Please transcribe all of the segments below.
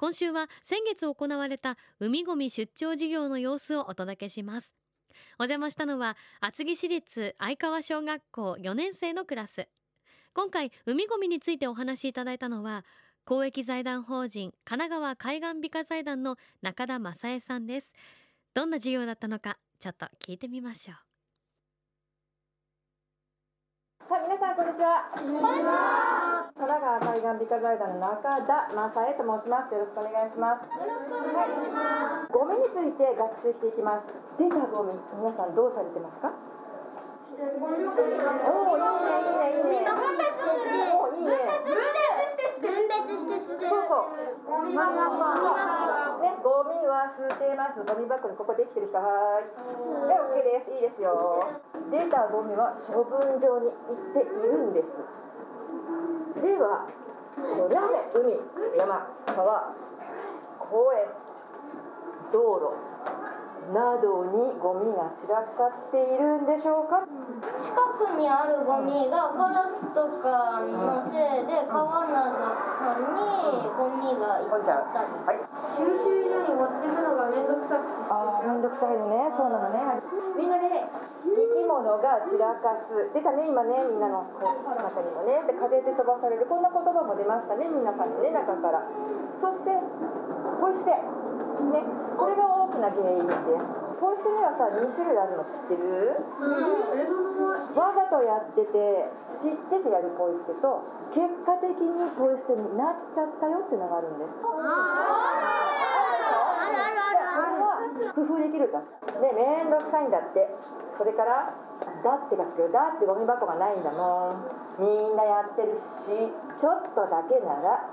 今週は先月行われた海ごみ出張事業の様子をお届けします。お邪魔したのは厚木市立相川小学校4年生のクラス。今回海ごみについてお話しいただいたのは公益財団法人神奈川海岸美化財団の中田正恵さんです。どんな授業だったのかちょっと聞いてみましょう。はい、皆さんこんにちは。こんにちは。神奈川海岸美化財団の中田正恵と申します。よろしくお願いします。よろしくお願いします。ゴミについて学習していきます。出たゴミ、皆さんどうされてますか？おお、いいね、いいね、いいね、いいね。おお、いいね。分別して捨てるそうそう。ゴミ箱ね、ゴミは捨てます。ゴミ箱にここできてる人はーい。で、オッケーです。いいですよ。出たゴミは処分場に行っているんです。では、なぜ海、山、川、公園、道路などにゴミが散らかっているんでしょうか？近くにあるゴミがカラスとかのせいで川などミが行っちゃったりはい。収集所に持ってくのがめんどくさくてああ、めんどくさいのね。そうなのね。みんなね、生き物が散らかす。出たね、今ね、みんなの中にもね。で、風で飛ばされる。こんな言葉も出ましたね、皆さんのね、中から。そして、ポイ捨て。ね、これが大きな原因です。ポイ捨てにはさ、2種類あるの知ってる？わざとやってて、知っててやるポイ捨てと、結果的にポイ捨てになっちゃったよっていうのがあるんです。あるあるあるあるそれは工夫できるじゃん。ね、めんどくさいんだって。それから、だってがつくよ。だってゴミ箱がないんだもん。みんなやってるし、ちょっとだけなら。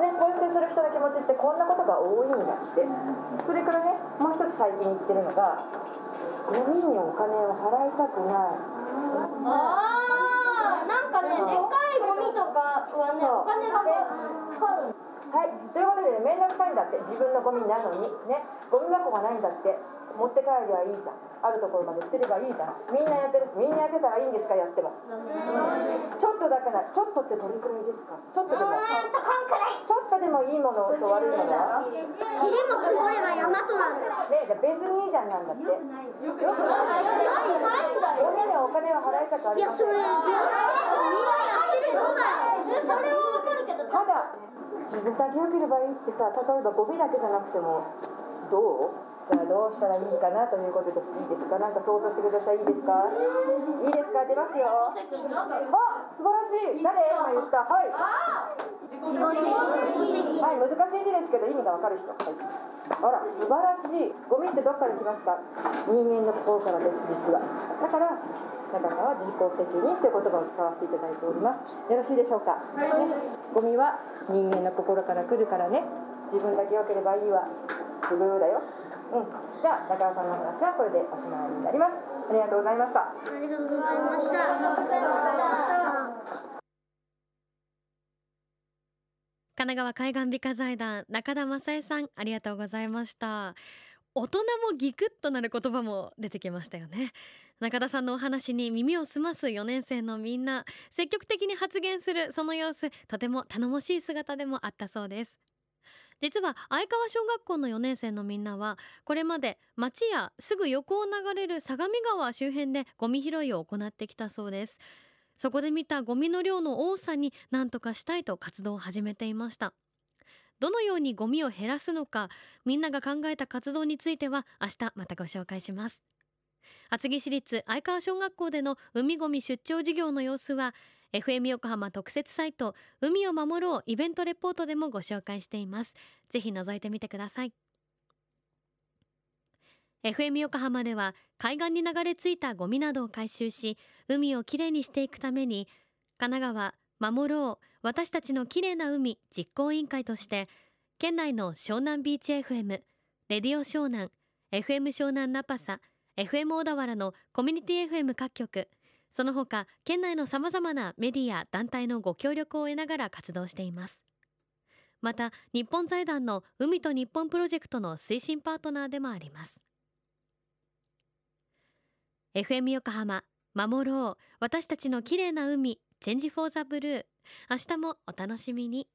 ね、ポイ捨てする人の気持ちってこんなことが多いんだって。それからね、もう一つ最近言ってるのが、ゴミにお金を払いたくない。あーなんかねでかいゴミとかはねお金がかかる。はい、ということでね、めんどくさいんだって、自分のゴミなのに、ね、ゴミ箱がないんだって、持って帰りゃいいじゃん。あるところまで捨てればいいじゃん。みんなやってるし、みんなやってたらいいんですか、やっても。ちょっとだけな、ちょっとってどれくらいですか？ちょっとでも、でもいいものと悪いものは？塵も積もれば山となる。ね、じゃあ別にいいじゃんなんだって。よくない。よくない。よお金を払いたくありません。常識でしょみんなやってるそうだよ。それはわかるけど。ただ自分だけ良ければいいってさ例えばゴミだけじゃなくてもどう？さあどうしたらいいかなということです。いいですか？なんか想像してください。いいですか？いいですか？出ますよ。あ素晴らしい。誰？今言った。はい。はい難しい字ですけど意味がわかる人。はい。あら素晴らしい。ゴミってどっから来ますか？人間の心からです実は。だから中さんは自己責任という言葉を使わせていただいております。よろしいでしょうか、ね、ゴミは人間の心から来るからね。自分だけ良ければいいわ。ブブーだようん。じゃあ中川さんの話はこれでおしまいになります。ありがとうございました。ありがとうございました。神奈川海岸美化財団中田正恵さんありがとうございました。大人もギクッとなる言葉も出てきましたよね。中田さんのお話に耳を澄ます4年生のみんな積極的に発言するその様子とても頼もしい姿でもあったそうです実は相川小学校の4年生のみんなはこれまで町やすぐ横を流れる相模川周辺でゴミ拾いを行ってきたそうです。そこで見たゴミの量の多さに何とかしたいと活動を始めていました。どのようにゴミを減らすのかみんなが考えた活動については明日またご紹介します。厚木市立相川小学校での海ごみ出張事業の様子は FM 横浜特設サイト海を守ろうイベントレポートでもご紹介しています。ぜひ覗いてみてください。FM 横浜では海岸に流れ着いたゴミなどを回収し海をきれいにしていくために神奈川守ろう私たちの綺麗な海実行委員会として県内の湘南ビーチ FM レディオ湘南 FM 湘南ナパサ FM 小田原のコミュニティ FM 各局その他県内のさまざまなメディア団体のご協力を得ながら活動しています。また日本財団の海と日本プロジェクトの推進パートナーでもあります。FM 横浜守ろう。私たちの綺麗な海チェンジフォーザブルー。明日もお楽しみに。